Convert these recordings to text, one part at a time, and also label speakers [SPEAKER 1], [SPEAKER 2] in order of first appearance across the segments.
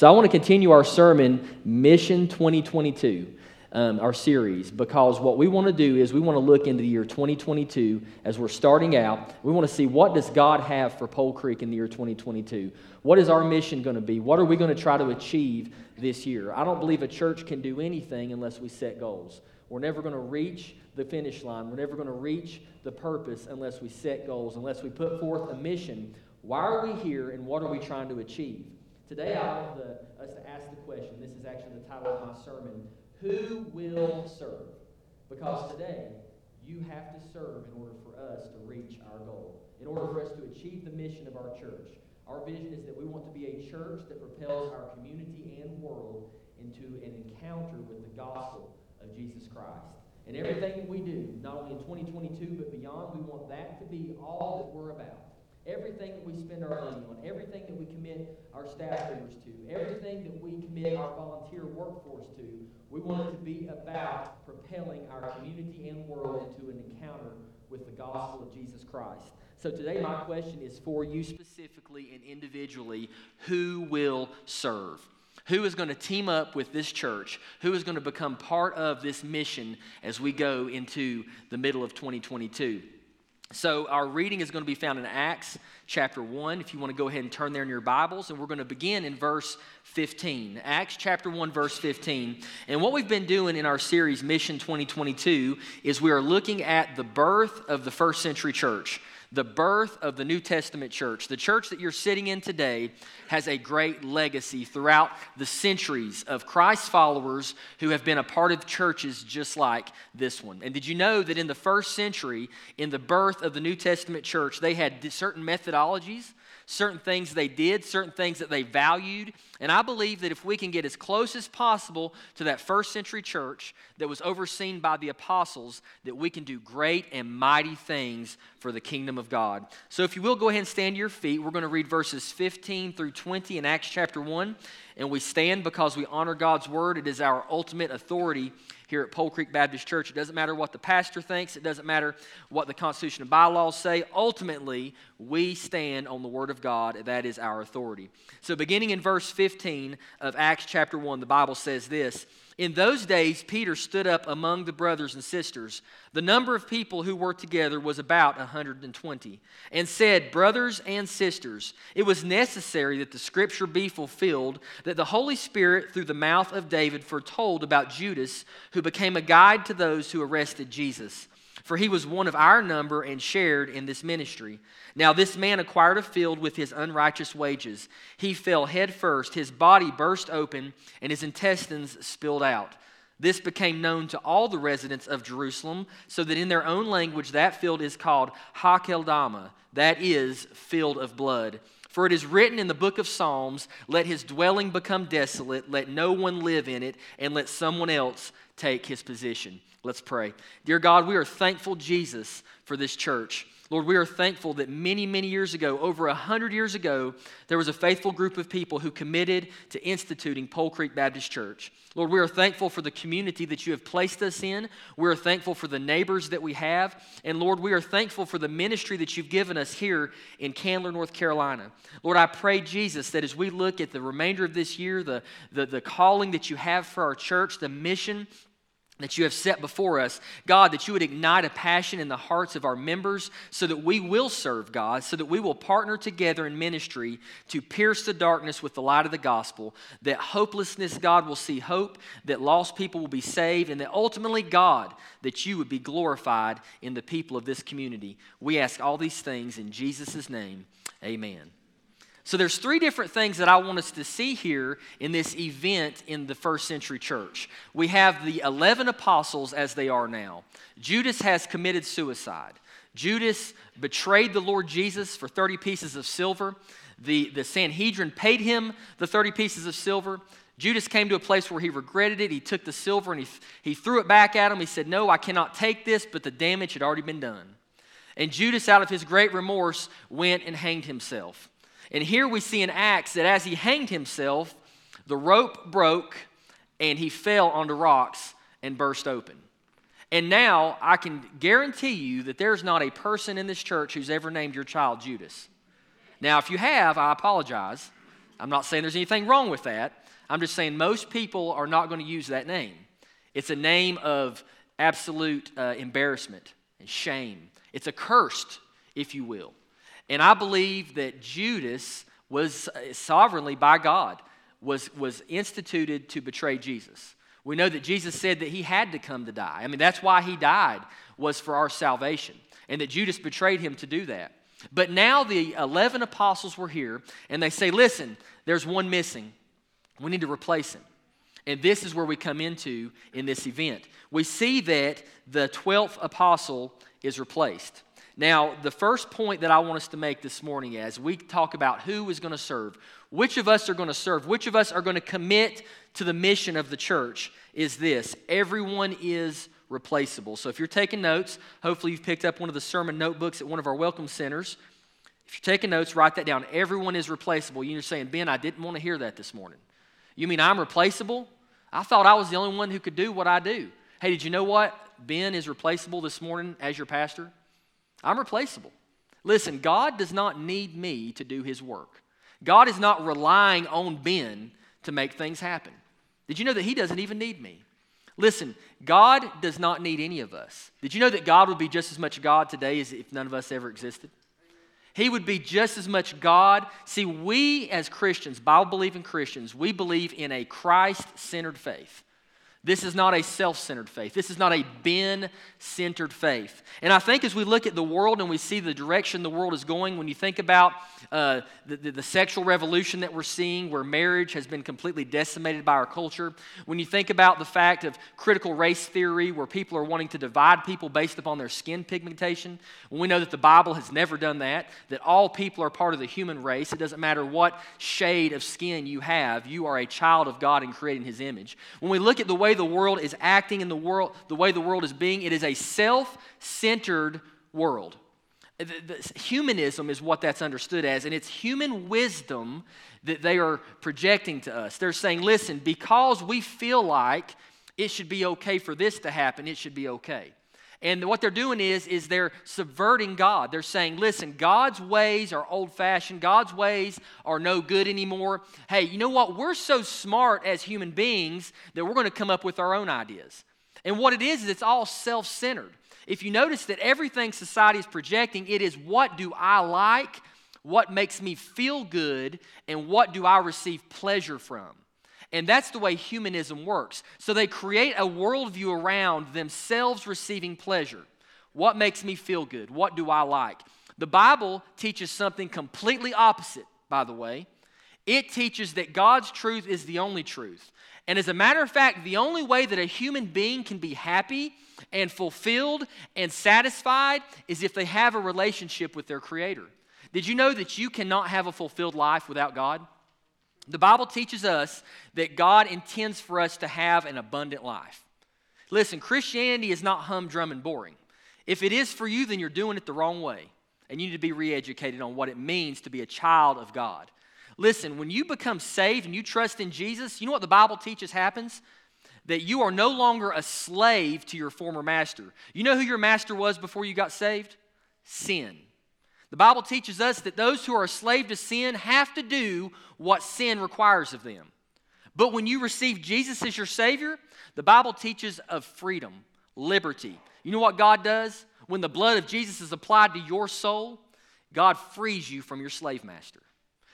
[SPEAKER 1] So I want to continue our sermon, Mission 2022, um, our series, because what we want to do is we want to look into the year 2022 as we're starting out. We want to see what does God have for Pole Creek in the year 2022. What is our mission going to be? What are we going to try to achieve this year? I don't believe a church can do anything unless we set goals. We're never going to reach the finish line. We're never going to reach the purpose unless we set goals, unless we put forth a mission. Why are we here and what are we trying to achieve? Today, I want the, us to ask the question. This is actually the title of my sermon Who will serve? Because today, you have to serve in order for us to reach our goal, in order for us to achieve the mission of our church. Our vision is that we want to be a church that propels our community and world into an encounter with the gospel of Jesus Christ. And everything we do, not only in 2022 but beyond, we want that to be all that we're about. Everything that we spend our money on, everything that we commit our staff members to, everything that we commit our volunteer workforce to, we want it to be about propelling our community and world into an encounter with the gospel of Jesus Christ. So today, my question is for you specifically and individually who will serve? Who is going to team up with this church? Who is going to become part of this mission as we go into the middle of 2022? So, our reading is going to be found in Acts chapter 1. If you want to go ahead and turn there in your Bibles, and we're going to begin in verse 15. Acts chapter 1, verse 15. And what we've been doing in our series, Mission 2022, is we are looking at the birth of the first century church the birth of the New Testament church. The church that you're sitting in today has a great legacy throughout the centuries of Christ's followers who have been a part of churches just like this one. And did you know that in the first century, in the birth of the New Testament church, they had certain methodologies? Certain things they did, certain things that they valued. And I believe that if we can get as close as possible to that first century church that was overseen by the apostles, that we can do great and mighty things for the kingdom of God. So if you will go ahead and stand to your feet, we're going to read verses 15 through 20 in Acts chapter 1. And we stand because we honor God's word, it is our ultimate authority here at Pole Creek Baptist Church. It doesn't matter what the pastor thinks, it doesn't matter what the Constitution and bylaws say. Ultimately, we stand on the Word of God. That is our authority. So, beginning in verse 15 of Acts chapter 1, the Bible says this in those days, Peter stood up among the brothers and sisters. The number of people who were together was about 120, and said, Brothers and sisters, it was necessary that the scripture be fulfilled, that the Holy Spirit, through the mouth of David, foretold about Judas, who became a guide to those who arrested Jesus for he was one of our number and shared in this ministry. Now, this man acquired a field with his unrighteous wages. He fell head first, his body burst open, and his intestines spilled out. This became known to all the residents of Jerusalem, so that in their own language that field is called Hakeldama, that is, field of blood. For it is written in the book of Psalms, Let his dwelling become desolate, let no one live in it, and let someone else take his position. Let's pray. Dear God, we are thankful, Jesus, for this church. Lord, we are thankful that many, many years ago, over a hundred years ago, there was a faithful group of people who committed to instituting Pole Creek Baptist Church. Lord, we are thankful for the community that you have placed us in. We are thankful for the neighbors that we have. And Lord, we are thankful for the ministry that you've given us here in Candler, North Carolina. Lord, I pray, Jesus, that as we look at the remainder of this year, the, the, the calling that you have for our church, the mission that you have set before us, God, that you would ignite a passion in the hearts of our members so that we will serve God, so that we will partner together in ministry to pierce the darkness with the light of the gospel, that hopelessness, God, will see hope, that lost people will be saved, and that ultimately, God, that you would be glorified in the people of this community. We ask all these things in Jesus' name. Amen. So there's three different things that I want us to see here in this event in the first century church. We have the 11 apostles as they are now. Judas has committed suicide. Judas betrayed the Lord Jesus for 30 pieces of silver. The, the Sanhedrin paid him the 30 pieces of silver. Judas came to a place where he regretted it. He took the silver and he, he threw it back at him. He said, No, I cannot take this, but the damage had already been done. And Judas, out of his great remorse, went and hanged himself. And here we see in Acts that as he hanged himself, the rope broke and he fell onto rocks and burst open. And now I can guarantee you that there's not a person in this church who's ever named your child Judas. Now, if you have, I apologize. I'm not saying there's anything wrong with that. I'm just saying most people are not going to use that name. It's a name of absolute uh, embarrassment and shame. It's accursed, if you will. And I believe that Judas was uh, sovereignly by God was, was instituted to betray Jesus. We know that Jesus said that he had to come to die. I mean, that's why he died, was for our salvation. And that Judas betrayed him to do that. But now the 11 apostles were here, and they say, listen, there's one missing. We need to replace him. And this is where we come into in this event. We see that the 12th apostle is replaced. Now, the first point that I want us to make this morning as we talk about who is going to serve, which of us are going to serve, which of us are going to commit to the mission of the church, is this everyone is replaceable. So if you're taking notes, hopefully you've picked up one of the sermon notebooks at one of our welcome centers. If you're taking notes, write that down. Everyone is replaceable. You're saying, Ben, I didn't want to hear that this morning. You mean I'm replaceable? I thought I was the only one who could do what I do. Hey, did you know what? Ben is replaceable this morning as your pastor. I'm replaceable. Listen, God does not need me to do his work. God is not relying on Ben to make things happen. Did you know that he doesn't even need me? Listen, God does not need any of us. Did you know that God would be just as much God today as if none of us ever existed? He would be just as much God. See, we as Christians, Bible believing Christians, we believe in a Christ centered faith. This is not a self centered faith. This is not a Ben centered faith. And I think as we look at the world and we see the direction the world is going, when you think about uh, the, the, the, sexual revolution that we're seeing, where marriage has been completely decimated by our culture, when you think about the fact of critical race theory, where people are wanting to divide people based upon their skin pigmentation, when we know that the Bible has never done that, that all people are part of the human race, it doesn't matter what shade of skin you have, you are a child of God and created in His image. When we look at the way way the world is acting and the, world, the way the world is being, it is a self centered world. Humanism is what that's understood as, and it's human wisdom that they are projecting to us. They're saying, listen, because we feel like it should be okay for this to happen, it should be okay. And what they're doing is, is they're subverting God. They're saying, listen, God's ways are old fashioned. God's ways are no good anymore. Hey, you know what? We're so smart as human beings that we're going to come up with our own ideas. And what it is, is it's all self centered. If you notice that everything society is projecting, it is what do I like, what makes me feel good, and what do I receive pleasure from. And that's the way humanism works. So they create a worldview around themselves receiving pleasure. What makes me feel good? What do I like? The Bible teaches something completely opposite, by the way. It teaches that God's truth is the only truth. And as a matter of fact, the only way that a human being can be happy and fulfilled and satisfied is if they have a relationship with their Creator. Did you know that you cannot have a fulfilled life without God? The Bible teaches us that God intends for us to have an abundant life. Listen, Christianity is not humdrum and boring. If it is for you, then you're doing it the wrong way. And you need to be re educated on what it means to be a child of God. Listen, when you become saved and you trust in Jesus, you know what the Bible teaches happens? That you are no longer a slave to your former master. You know who your master was before you got saved? Sin. The Bible teaches us that those who are a slave to sin have to do what sin requires of them. But when you receive Jesus as your Savior, the Bible teaches of freedom, liberty. You know what God does? When the blood of Jesus is applied to your soul, God frees you from your slave master.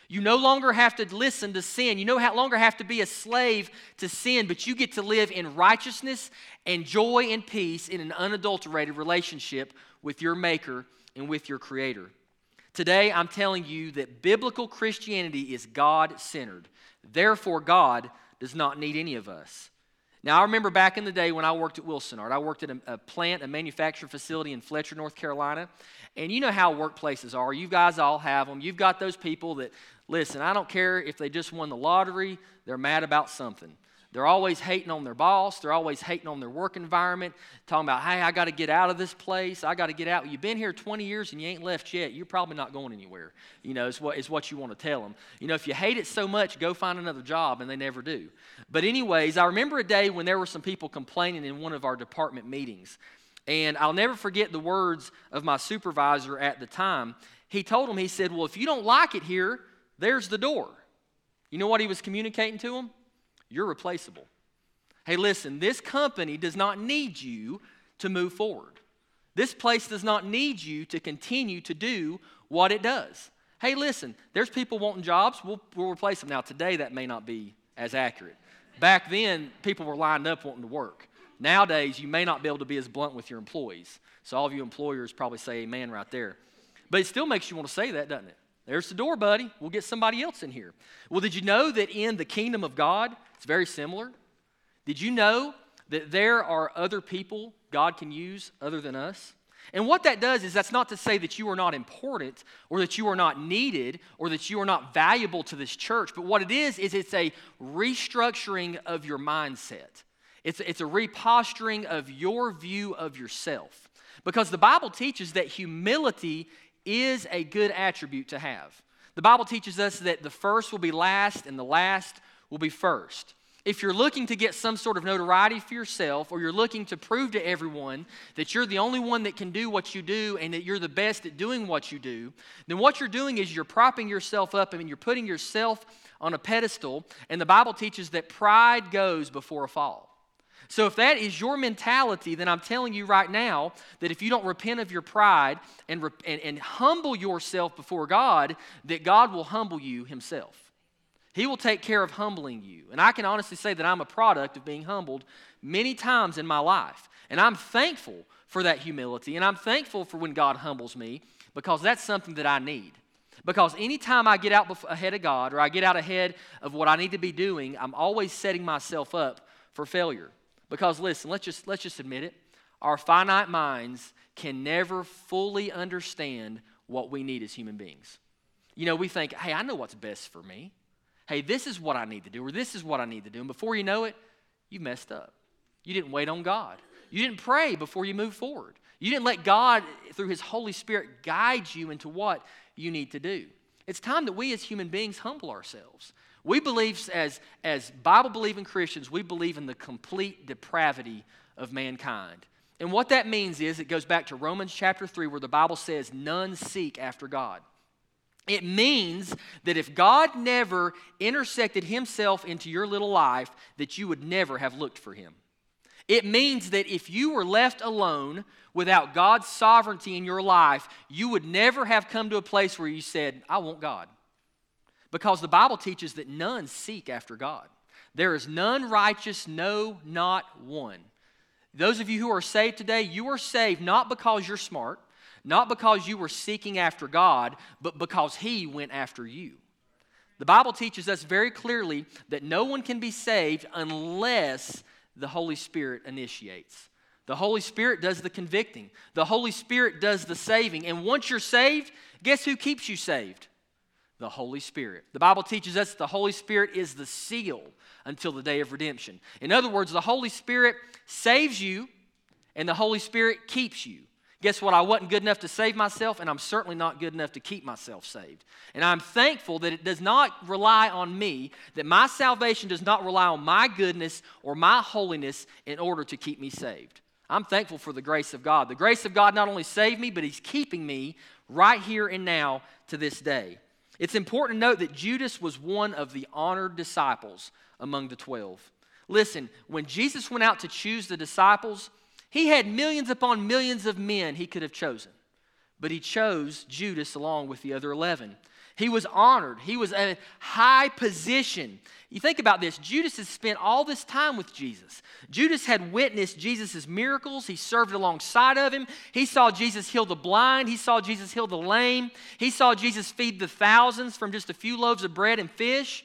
[SPEAKER 1] You no longer have to listen to sin. You no longer have to be a slave to sin, but you get to live in righteousness and joy and peace in an unadulterated relationship with your Maker and with your Creator. Today, I'm telling you that biblical Christianity is God centered. Therefore, God does not need any of us. Now, I remember back in the day when I worked at Wilsonart. I worked at a, a, plant, a manufacturing facility in Fletcher, North Carolina. And you know how workplaces are. You guys all have them. You've got those people that, listen, I don't care if they just won the lottery, they're mad about something. They're always hating on their boss. They're always hating on their work environment, talking about, hey, I got to get out of this place. I got to get out. You've been here 20 years and you ain't left yet. You're probably not going anywhere, you know, is what, is what you want to tell them. You know, if you hate it so much, go find another job, and they never do. But, anyways, I remember a day when there were some people complaining in one of our department meetings. And I'll never forget the words of my supervisor at the time. He told them, he said, Well, if you don't like it here, there's the door. You know what he was communicating to them? You're replaceable. Hey, listen, this company does not need you to move forward. This place does not need you to continue to do what it does. Hey, listen, there's people wanting jobs, we'll, we'll replace them. Now, today that may not be as accurate. Back then, people were lined up wanting to work. Nowadays, you may not be able to be as blunt with your employees. So, all of you employers probably say amen right there. But it still makes you want to say that, doesn't it? There's the door, buddy. We'll get somebody else in here. Well, did you know that in the kingdom of God, it's very similar? Did you know that there are other people God can use other than us? And what that does is that's not to say that you are not important or that you are not needed or that you are not valuable to this church, but what it is, is it's a restructuring of your mindset. It's, it's a reposturing of your view of yourself. Because the Bible teaches that humility is a good attribute to have. The Bible teaches us that the first will be last and the last will be first if you're looking to get some sort of notoriety for yourself or you're looking to prove to everyone that you're the only one that can do what you do and that you're the best at doing what you do, then what you're doing is you're propping yourself up and you're putting yourself on a pedestal. And the Bible teaches that pride goes before a fall. So, if that is your mentality, then I'm telling you right now that if you don't repent of your pride and, and, and humble yourself before God, that God will humble you Himself. He will take care of humbling you. And I can honestly say that I'm a product of being humbled many times in my life. And I'm thankful for that humility. And I'm thankful for when God humbles me because that's something that I need. Because anytime I get out ahead of God or I get out ahead of what I need to be doing, I'm always setting myself up for failure. Because listen, let's just, let's just admit it. Our finite minds can never fully understand what we need as human beings. You know, we think, hey, I know what's best for me hey, this is what I need to do, or this is what I need to do. And before you know it, you messed up. You didn't wait on God. You didn't pray before you moved forward. You didn't let God, through His Holy Spirit, guide you into what you need to do. It's time that we as human beings humble ourselves. We believe, as, as Bible believing Christians, we believe in the complete depravity of mankind. And what that means is it goes back to Romans chapter 3, where the Bible says, None seek after God. It means that if God never intersected himself into your little life, that you would never have looked for him. It means that if you were left alone without God's sovereignty in your life, you would never have come to a place where you said, I want God. Because the Bible teaches that none seek after God. There is none righteous, no, not one. Those of you who are saved today, you are saved not because you're smart, not because you were seeking after God, but because He went after you. The Bible teaches us very clearly that no one can be saved unless the Holy Spirit initiates. The Holy Spirit does the convicting, the Holy Spirit does the saving. And once you're saved, guess who keeps you saved? The Holy Spirit. The Bible teaches us the Holy Spirit is the seal until the day of redemption. In other words, the Holy Spirit saves you, and the Holy Spirit keeps you. Guess what? I wasn't good enough to save myself, and I'm certainly not good enough to keep myself saved. And I'm thankful that it does not rely on me, that my salvation does not rely on my goodness or my holiness in order to keep me saved. I'm thankful for the grace of God. The grace of God not only saved me, but He's keeping me right here and now to this day. It's important to note that Judas was one of the honored disciples among the 12. Listen, when Jesus went out to choose the disciples, he had millions upon millions of men he could have chosen, but he chose Judas along with the other 11. He was honored, he was a high position. You think about this Judas has spent all this time with Jesus. Judas had witnessed Jesus' miracles. He served alongside of him. He saw Jesus heal the blind. He saw Jesus heal the lame. He saw Jesus feed the thousands from just a few loaves of bread and fish.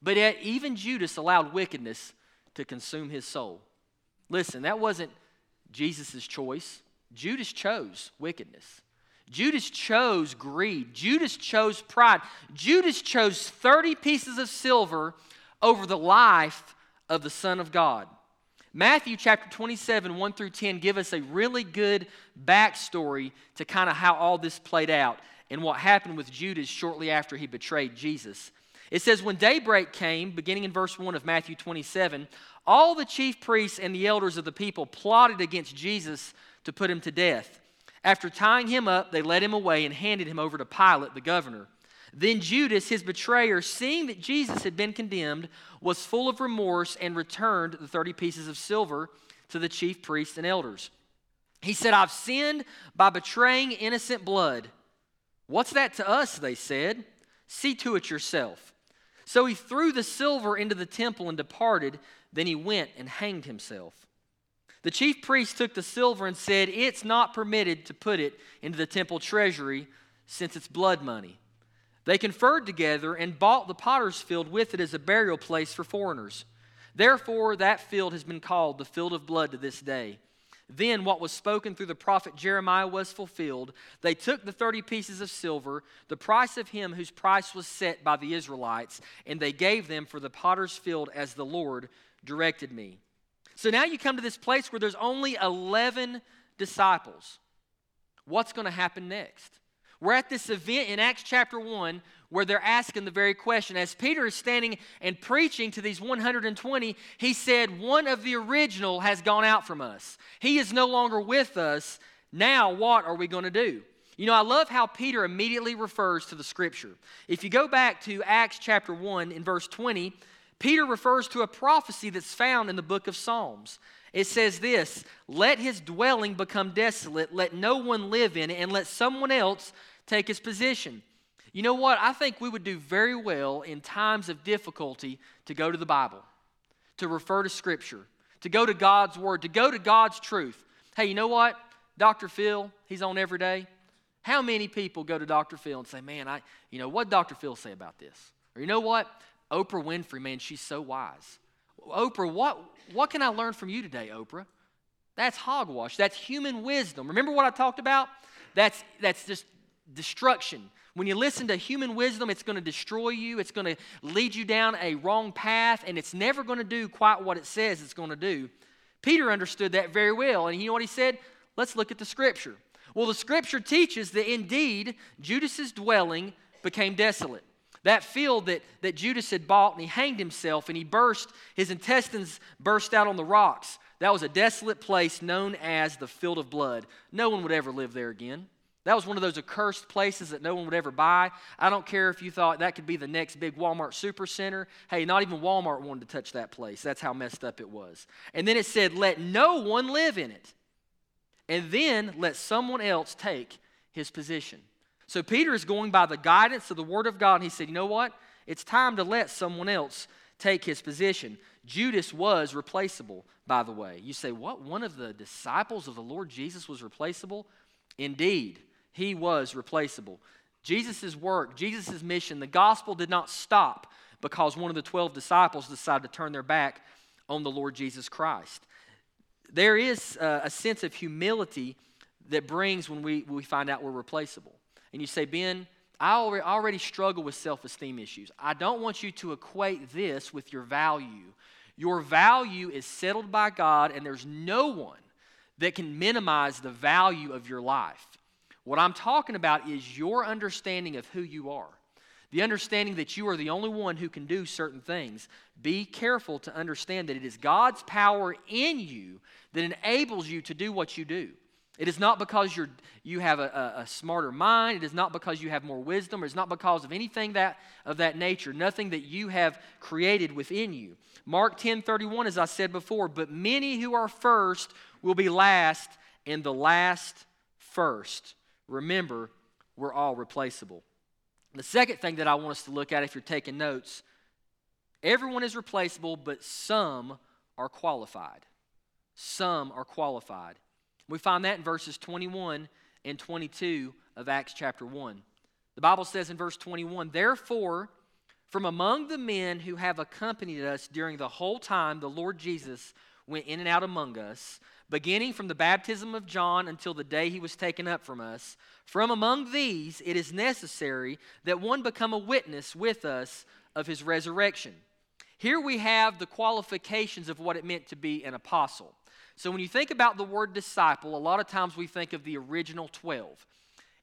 [SPEAKER 1] But yet, even Judas allowed wickedness to consume his soul. Listen, that wasn't Jesus' choice. Judas chose wickedness. Judas chose greed. Judas chose pride. Judas chose 30 pieces of silver over the life of the Son of God. Matthew chapter 27, 1 through 10, give us a really good backstory to kind of how all this played out and what happened with Judas shortly after he betrayed Jesus. It says, When daybreak came, beginning in verse 1 of Matthew 27, all the chief priests and the elders of the people plotted against Jesus to put him to death. After tying him up, they led him away and handed him over to Pilate, the governor. Then Judas, his betrayer, seeing that Jesus had been condemned, was full of remorse and returned the 30 pieces of silver to the chief priests and elders. He said, I've sinned by betraying innocent blood. What's that to us? They said. See to it yourself. So he threw the silver into the temple and departed. Then he went and hanged himself. The chief priest took the silver and said, It's not permitted to put it into the temple treasury since it's blood money. They conferred together and bought the potter's field with it as a burial place for foreigners. Therefore, that field has been called the field of blood to this day. Then what was spoken through the prophet Jeremiah was fulfilled. They took the 30 pieces of silver, the price of him whose price was set by the Israelites, and they gave them for the potter's field as the Lord directed me. So now you come to this place where there's only 11 disciples. What's going to happen next? We're at this event in Acts chapter 1 where they're asking the very question. As Peter is standing and preaching to these 120, he said, One of the original has gone out from us. He is no longer with us. Now, what are we going to do? You know, I love how Peter immediately refers to the scripture. If you go back to Acts chapter 1 in verse 20, Peter refers to a prophecy that's found in the book of Psalms. It says this Let his dwelling become desolate, let no one live in it, and let someone else take his position. You know what? I think we would do very well in times of difficulty to go to the Bible, to refer to Scripture, to go to God's Word, to go to God's truth. Hey, you know what? Dr. Phil, he's on every day. How many people go to Dr. Phil and say, man, I, you know, what Dr. Phil say about this? Or you know what? Oprah Winfrey, man, she's so wise. Oprah, what, what can I learn from you today, Oprah? That's hogwash. That's human wisdom. Remember what I talked about? That's, that's just destruction. When you listen to human wisdom, it's going to destroy you. It's going to lead you down a wrong path, and it's never going to do quite what it says it's going to do. Peter understood that very well, and you know what he said? Let's look at the scripture. Well, the scripture teaches that indeed Judas's dwelling became desolate. That field that, that Judas had bought and he hanged himself and he burst, his intestines burst out on the rocks. That was a desolate place known as the field of blood. No one would ever live there again. That was one of those accursed places that no one would ever buy. I don't care if you thought that could be the next big Walmart supercenter. Hey, not even Walmart wanted to touch that place. That's how messed up it was. And then it said, let no one live in it. And then let someone else take his position. So Peter is going by the guidance of the Word of God, and he said, You know what? It's time to let someone else take his position. Judas was replaceable, by the way. You say, What? One of the disciples of the Lord Jesus was replaceable? Indeed, he was replaceable. Jesus' work, Jesus' mission, the gospel did not stop because one of the 12 disciples decided to turn their back on the Lord Jesus Christ. There is uh, a sense of humility that brings when we, we find out we're replaceable and you say, Ben, I already struggle with self esteem issues. I don't want you to equate this with your value. Your value is settled by God, and there's no one that can minimize the value of your life. What I'm talking about is your understanding of who you are, the understanding that you are the only one who can do certain things. Be careful to understand that it is God's power in you that enables you to do what you do. It is not because you're, you have a, a, smarter mind. It is not because you have more wisdom. It's not because of anything that, of that nature, nothing that you have created within you. Mark 10 31, as I said before, but many who are first will be last, and the last first. Remember, we're all replaceable. The second thing that I want us to look at, if you're taking notes, everyone is replaceable, but some are qualified. Some are qualified. We find that in verses 21 and 22 of Acts chapter 1. The Bible says in verse 21 Therefore, from among the men who have accompanied us during the whole time the Lord Jesus went in and out among us, beginning from the baptism of John until the day he was taken up from us, from among these it is necessary that one become a witness with us of his resurrection. Here we have the qualifications of what it meant to be an apostle. So when you think about the word disciple, a lot of times we think of the original 12.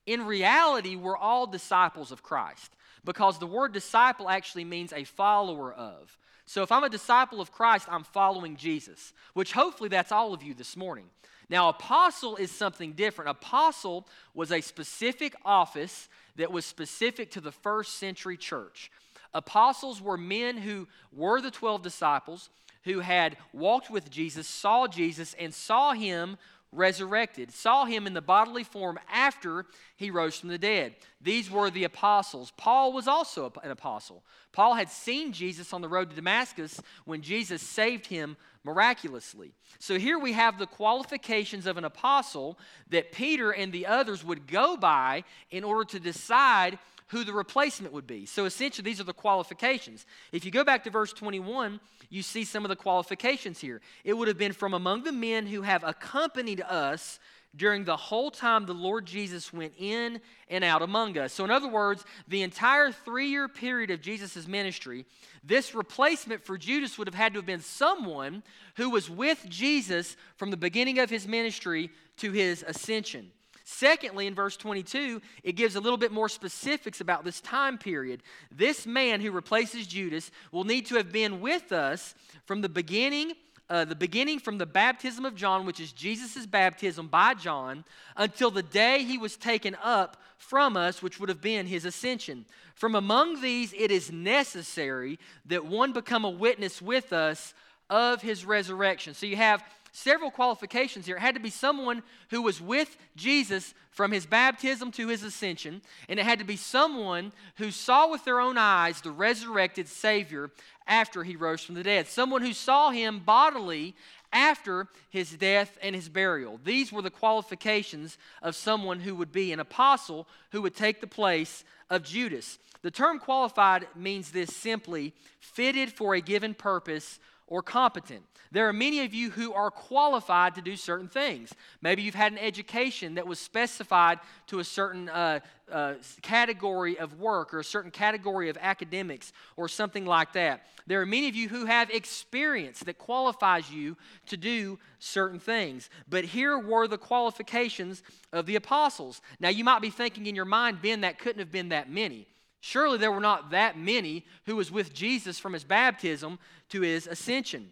[SPEAKER 1] In reality, we're all disciples of Christ because the word disciple actually means a follower of. So if I'm a disciple of Christ, I'm following Jesus, which hopefully that's all of you this morning. Now, apostle is something different. Apostle was a specific office that was specific to the first century church. Apostles were men who were the 12 disciples, who had walked with Jesus, saw Jesus, and saw him resurrected, saw him in the bodily form after he rose from the dead. These were the apostles. Paul was also an apostle. Paul had seen Jesus on the road to Damascus when Jesus saved him miraculously. So here we have the qualifications of an apostle that Peter and the others would go by in order to decide who the replacement would be. So essentially, these are the qualifications. If you go back to verse 21, you see some of the qualifications here. It would have been from among the men who have accompanied us during the whole time the Lord Jesus went in and out among us. So, in other words, the entire three year period of Jesus' ministry, this replacement for Judas would have had to have been someone who was with Jesus from the beginning of his ministry to his ascension. Secondly, in verse 22, it gives a little bit more specifics about this time period. This man who replaces Judas will need to have been with us from the beginning uh, the beginning from the baptism of John, which is Jesus' baptism by John, until the day he was taken up from us, which would have been his ascension. From among these, it is necessary that one become a witness with us of his resurrection. So you have several qualifications here. It had to be someone who was with Jesus from his baptism to his ascension, and it had to be someone who saw with their own eyes the resurrected Savior after he rose from the dead, someone who saw him bodily after his death and his burial. These were the qualifications of someone who would be an apostle who would take the place of Judas. The term qualified means this simply fitted for a given purpose or competent. There are many of you who are qualified to do certain things. Maybe you've had an education that was specified to a certain uh, uh, category of work or a certain category of academics or something like that. There are many of you who have experience that qualifies you to do certain things. But here were the qualifications of the apostles. Now, you might be thinking in your mind, Ben, that couldn't have been that many. Surely there were not that many who was with Jesus from his baptism to his ascension.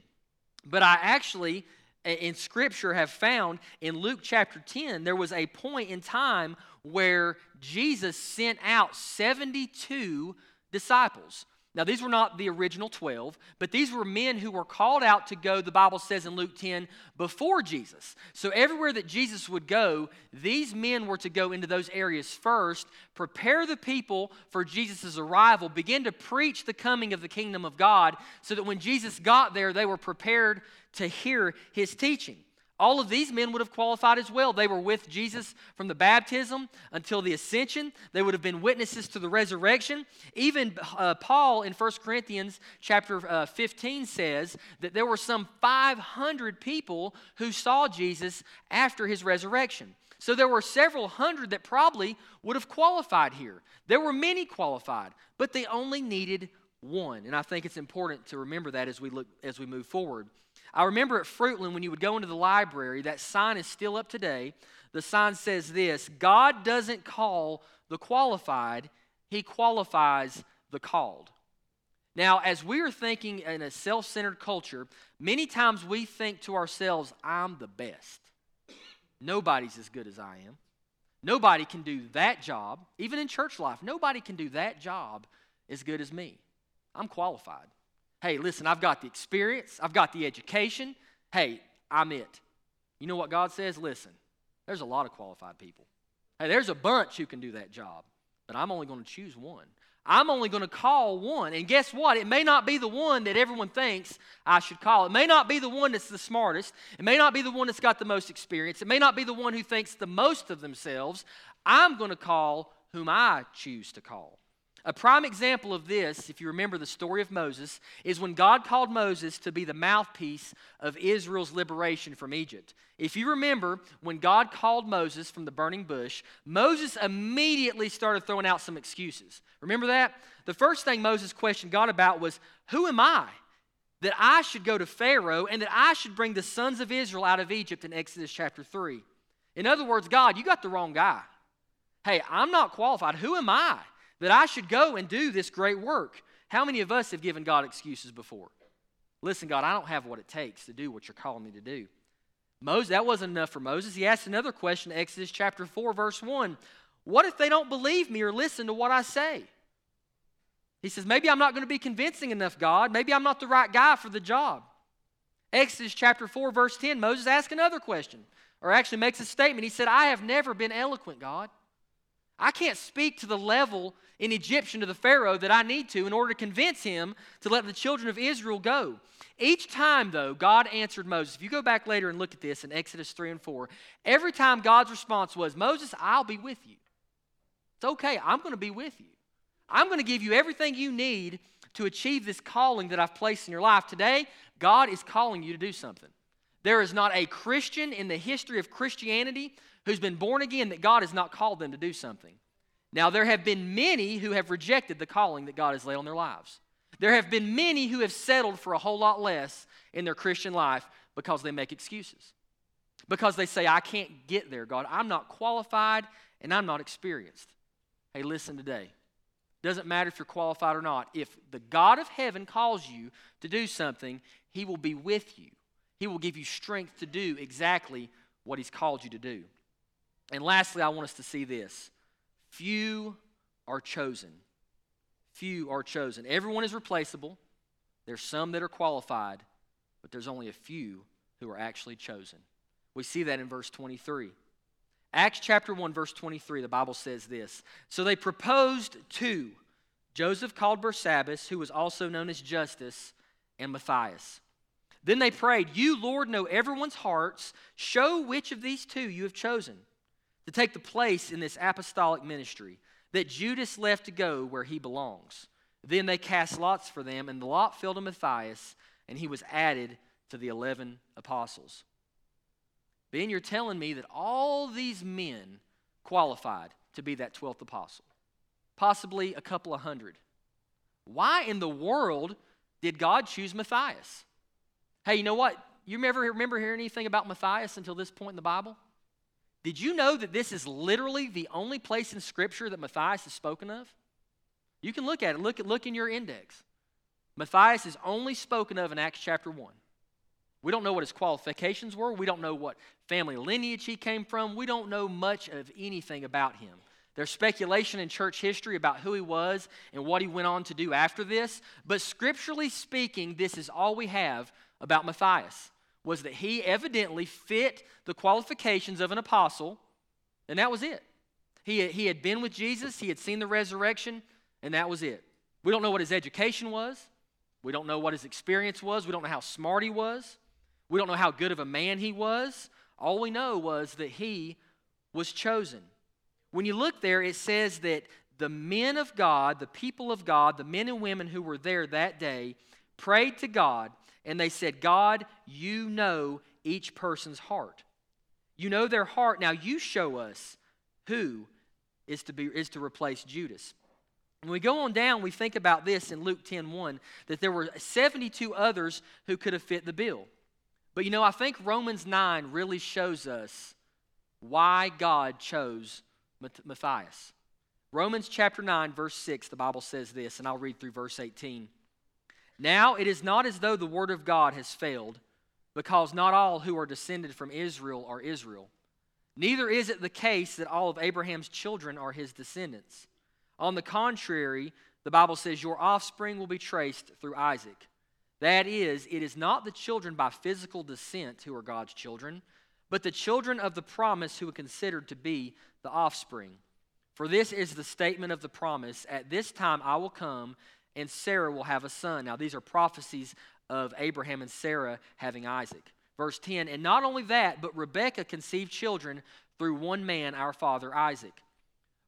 [SPEAKER 1] But I actually, in Scripture, have found in Luke chapter 10, there was a point in time where Jesus sent out 72 disciples. Now, these were not the original 12, but these were men who were called out to go, the Bible says in Luke 10, before Jesus. So, everywhere that Jesus would go, these men were to go into those areas first, prepare the people for Jesus' arrival, begin to preach the coming of the kingdom of God, so that when Jesus got there, they were prepared to hear his teaching. All of these men would have qualified as well. They were with Jesus from the baptism until the ascension. They would have been witnesses to the resurrection. Even uh, Paul in 1 Corinthians chapter uh, 15 says that there were some 500 people who saw Jesus after his resurrection. So there were several hundred that probably would have qualified here. There were many qualified, but they only needed one. And I think it's important to remember that as we look as we move forward. I remember at Fruitland when you would go into the library, that sign is still up today. The sign says this God doesn't call the qualified, He qualifies the called. Now, as we are thinking in a self centered culture, many times we think to ourselves, I'm the best. Nobody's as good as I am. Nobody can do that job, even in church life. Nobody can do that job as good as me. I'm qualified. Hey, listen, I've got the experience, I've got the education. Hey, I'm it. You know what God says? Listen, there's a lot of qualified people. Hey, there's a bunch who can do that job, but I'm only going to choose one. I'm only going to call one. And guess what? It may not be the one that everyone thinks I should call. It may not be the one that's the smartest. It may not be the one that's got the most experience. It may not be the one who thinks the most of themselves. I'm going to call whom I choose to call. A prime example of this, if you remember the story of Moses, is when God called Moses to be the mouthpiece of Israel's liberation from Egypt. If you remember, when God called Moses from the burning bush, Moses immediately started throwing out some excuses. Remember that? The first thing Moses questioned God about was, Who am I? That I should go to Pharaoh and that I should bring the sons of Israel out of Egypt in Exodus chapter 3. In other words, God, you got the wrong guy. Hey, I'm not qualified. Who am I? That I should go and do this great work. How many of us have given God excuses before? Listen, God, I don't have what it takes to do what you're calling me to do. Moses, that wasn't enough for Moses. He asked another question, Exodus chapter 4, verse 1. What if they don't believe me or listen to what I say? He says, Maybe I'm not going to be convincing enough, God. Maybe I'm not the right guy for the job. Exodus chapter 4, verse 10, Moses asks another question, or actually makes a statement. He said, I have never been eloquent, God. I can't speak to the level in Egyptian to the Pharaoh that I need to in order to convince him to let the children of Israel go. Each time, though, God answered Moses. If you go back later and look at this in Exodus 3 and 4, every time God's response was, Moses, I'll be with you. It's okay, I'm going to be with you. I'm going to give you everything you need to achieve this calling that I've placed in your life. Today, God is calling you to do something. There is not a Christian in the history of Christianity who's been born again that God has not called them to do something. Now, there have been many who have rejected the calling that God has laid on their lives. There have been many who have settled for a whole lot less in their Christian life because they make excuses. Because they say, I can't get there, God. I'm not qualified and I'm not experienced. Hey, listen today. Doesn't matter if you're qualified or not. If the God of heaven calls you to do something, He will be with you. He will give you strength to do exactly what He's called you to do. And lastly, I want us to see this few are chosen. Few are chosen. Everyone is replaceable. There's some that are qualified, but there's only a few who are actually chosen. We see that in verse 23. Acts chapter 1, verse 23, the Bible says this So they proposed two Joseph called Barsabbas, who was also known as Justus, and Matthias. Then they prayed, You, Lord, know everyone's hearts. Show which of these two you have chosen to take the place in this apostolic ministry that Judas left to go where he belongs. Then they cast lots for them, and the lot fell to Matthias, and he was added to the 11 apostles. Ben, you're telling me that all these men qualified to be that 12th apostle, possibly a couple of hundred. Why in the world did God choose Matthias? Hey, you know what? You never remember hearing anything about Matthias until this point in the Bible? Did you know that this is literally the only place in Scripture that Matthias is spoken of? You can look at it. Look, look in your index. Matthias is only spoken of in Acts chapter 1. We don't know what his qualifications were. We don't know what family lineage he came from. We don't know much of anything about him. There's speculation in church history about who he was and what he went on to do after this, but scripturally speaking, this is all we have about Matthias was that he evidently fit the qualifications of an apostle, and that was it. He, he had been with Jesus, he had seen the resurrection, and that was it. We don't know what his education was. We don't know what his experience was. We don't know how smart he was. We don't know how good of a man he was. All we know was that he was chosen. When you look there, it says that the men of God, the people of God, the men and women who were there that day, prayed to God and they said, God, you know each person's heart. You know their heart. Now you show us who is to, be, is to replace Judas. When we go on down, we think about this in Luke 10 1, that there were 72 others who could have fit the bill. But you know, I think Romans 9 really shows us why God chose Matthias. Romans chapter 9, verse 6, the Bible says this, and I'll read through verse 18. Now it is not as though the word of God has failed, because not all who are descended from Israel are Israel. Neither is it the case that all of Abraham's children are his descendants. On the contrary, the Bible says, Your offspring will be traced through Isaac. That is, it is not the children by physical descent who are God's children, but the children of the promise who are considered to be the offspring. For this is the statement of the promise At this time I will come, and Sarah will have a son. Now, these are prophecies of Abraham and Sarah having Isaac. Verse 10 And not only that, but Rebekah conceived children through one man, our father Isaac.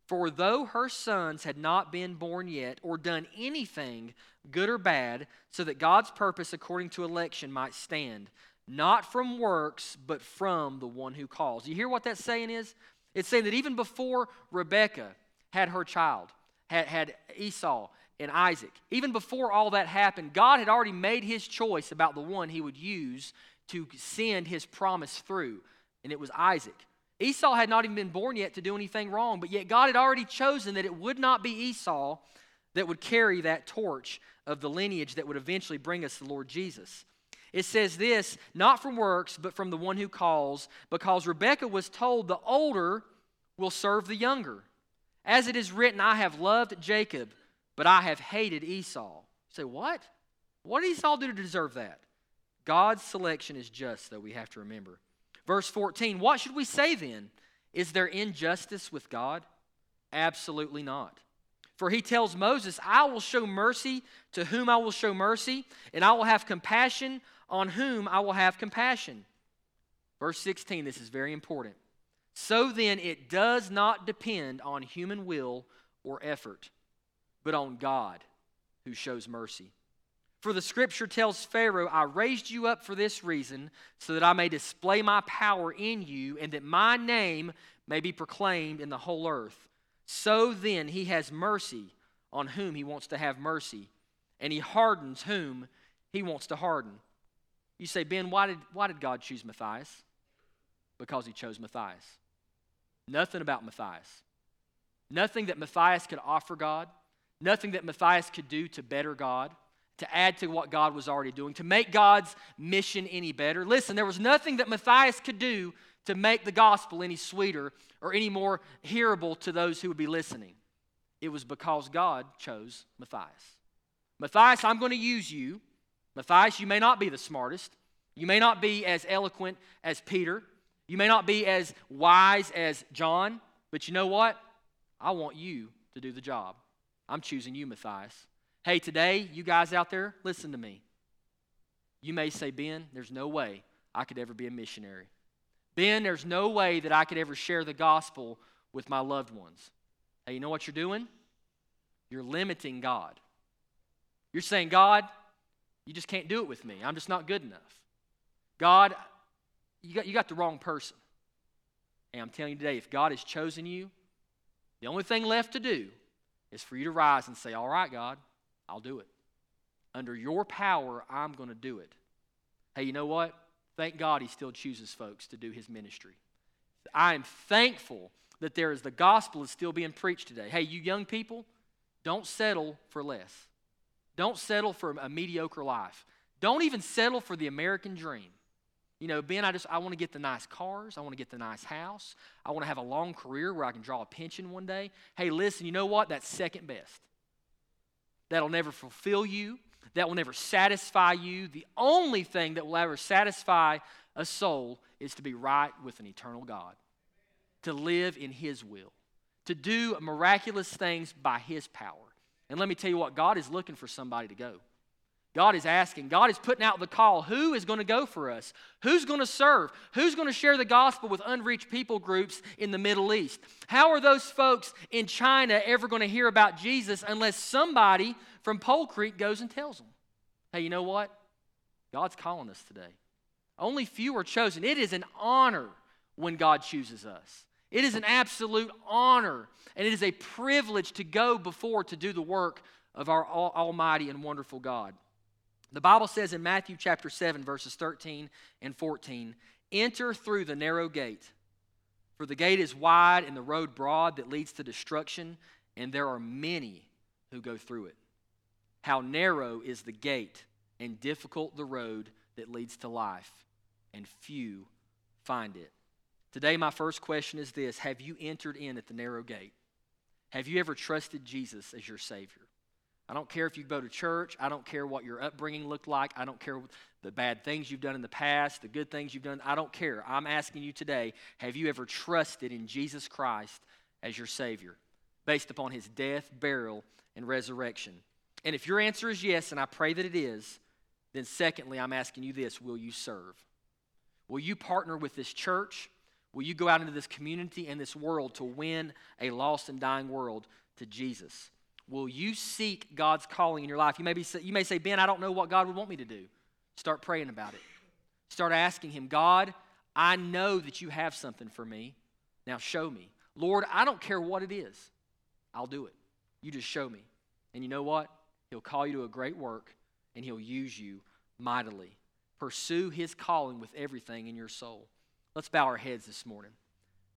[SPEAKER 1] For though her sons had not been born yet, or done anything good or bad, so that God's purpose according to election might stand, not from works, but from the one who calls. You hear what that saying is? It's saying that even before Rebekah had her child, had, had Esau and Isaac, even before all that happened, God had already made his choice about the one he would use to send his promise through, and it was Isaac. Esau had not even been born yet to do anything wrong, but yet God had already chosen that it would not be Esau that would carry that torch of the lineage that would eventually bring us the Lord Jesus. It says this, not from works, but from the one who calls, because Rebekah was told the older will serve the younger. As it is written, I have loved Jacob, but I have hated Esau. You say, what? What did Esau do to deserve that? God's selection is just, though, we have to remember. Verse 14, what should we say then? Is there injustice with God? Absolutely not. For he tells Moses, I will show mercy to whom I will show mercy, and I will have compassion on whom I will have compassion. Verse 16, this is very important. So then, it does not depend on human will or effort, but on God who shows mercy. For the scripture tells Pharaoh, I raised you up for this reason, so that I may display my power in you, and that my name may be proclaimed in the whole earth. So then, he has mercy on whom he wants to have mercy, and he hardens whom he wants to harden. You say, Ben, why did, why did God choose Matthias? Because he chose Matthias. Nothing about Matthias. Nothing that Matthias could offer God. Nothing that Matthias could do to better God to add to what God was already doing, to make God's mission any better. Listen, there was nothing that Matthias could do to make the gospel any sweeter or any more hearable to those who would be listening. It was because God chose Matthias. Matthias, I'm going to use you. Matthias, you may not be the smartest. You may not be as eloquent as Peter. You may not be as wise as John. But you know what? I want you to do the job. I'm choosing you, Matthias. Hey, today, you guys out there, listen to me. You may say, Ben, there's no way I could ever be a missionary. Ben, there's no way that I could ever share the gospel with my loved ones. Hey, you know what you're doing? You're limiting God. You're saying, God, you just can't do it with me. I'm just not good enough. God, you got, you got the wrong person. And I'm telling you today, if God has chosen you, the only thing left to do is for you to rise and say, All right, God, I'll do it. Under your power, I'm going to do it. Hey, you know what? Thank God he still chooses folks to do his ministry. I am thankful that there is the gospel is still being preached today. Hey, you young people, don't settle for less. Don't settle for a mediocre life. Don't even settle for the American dream. You know, Ben, I just I want to get the nice cars. I want to get the nice house. I want to have a long career where I can draw a pension one day. Hey, listen, you know what? That's second best that'll never fulfill you, that will never satisfy you. The only thing that will ever satisfy a soul is to be right with an eternal God, to live in His will, to do miraculous things by His power. And let me tell you what, God is looking for somebody to go. God is asking, God is putting out the call. Who is going to go for us? Who's going to serve? Who's going to share the gospel with unreached people groups in the Middle East? How are those folks in China ever going to hear about Jesus unless somebody from Pole Creek goes and tells them? Hey, you know what? God's calling us today. Only few are chosen. It is an honor when God chooses us. It is an absolute honor, and it is a privilege to go before to do the work of our almighty and wonderful God. The Bible says in Matthew chapter 7, verses 13 and 14 Enter through the narrow gate, for the gate is wide and the road broad that leads to destruction, and there are many who go through it. How narrow is the gate and difficult the road that leads to life, and few find it. Today, my first question is this Have you entered in at the narrow gate? Have you ever trusted Jesus as your Savior? I don't care if you go to church. I don't care what your upbringing looked like. I don't care the bad things you've done in the past, the good things you've done. I don't care. I'm asking you today have you ever trusted in Jesus Christ as your Savior based upon his death, burial, and resurrection? And if your answer is yes, and I pray that it is, then secondly, I'm asking you this will you serve? Will you partner with this church? Will you go out into this community and this world to win a lost and dying world to Jesus? Will you seek God's calling in your life? You may, be, you may say, Ben, I don't know what God would want me to do. Start praying about it. Start asking Him, God, I know that you have something for me. Now show me. Lord, I don't care what it is. I'll do it. You just show me. And you know what? He'll call you to a great work and He'll use you mightily. Pursue His calling with everything in your soul. Let's bow our heads this morning.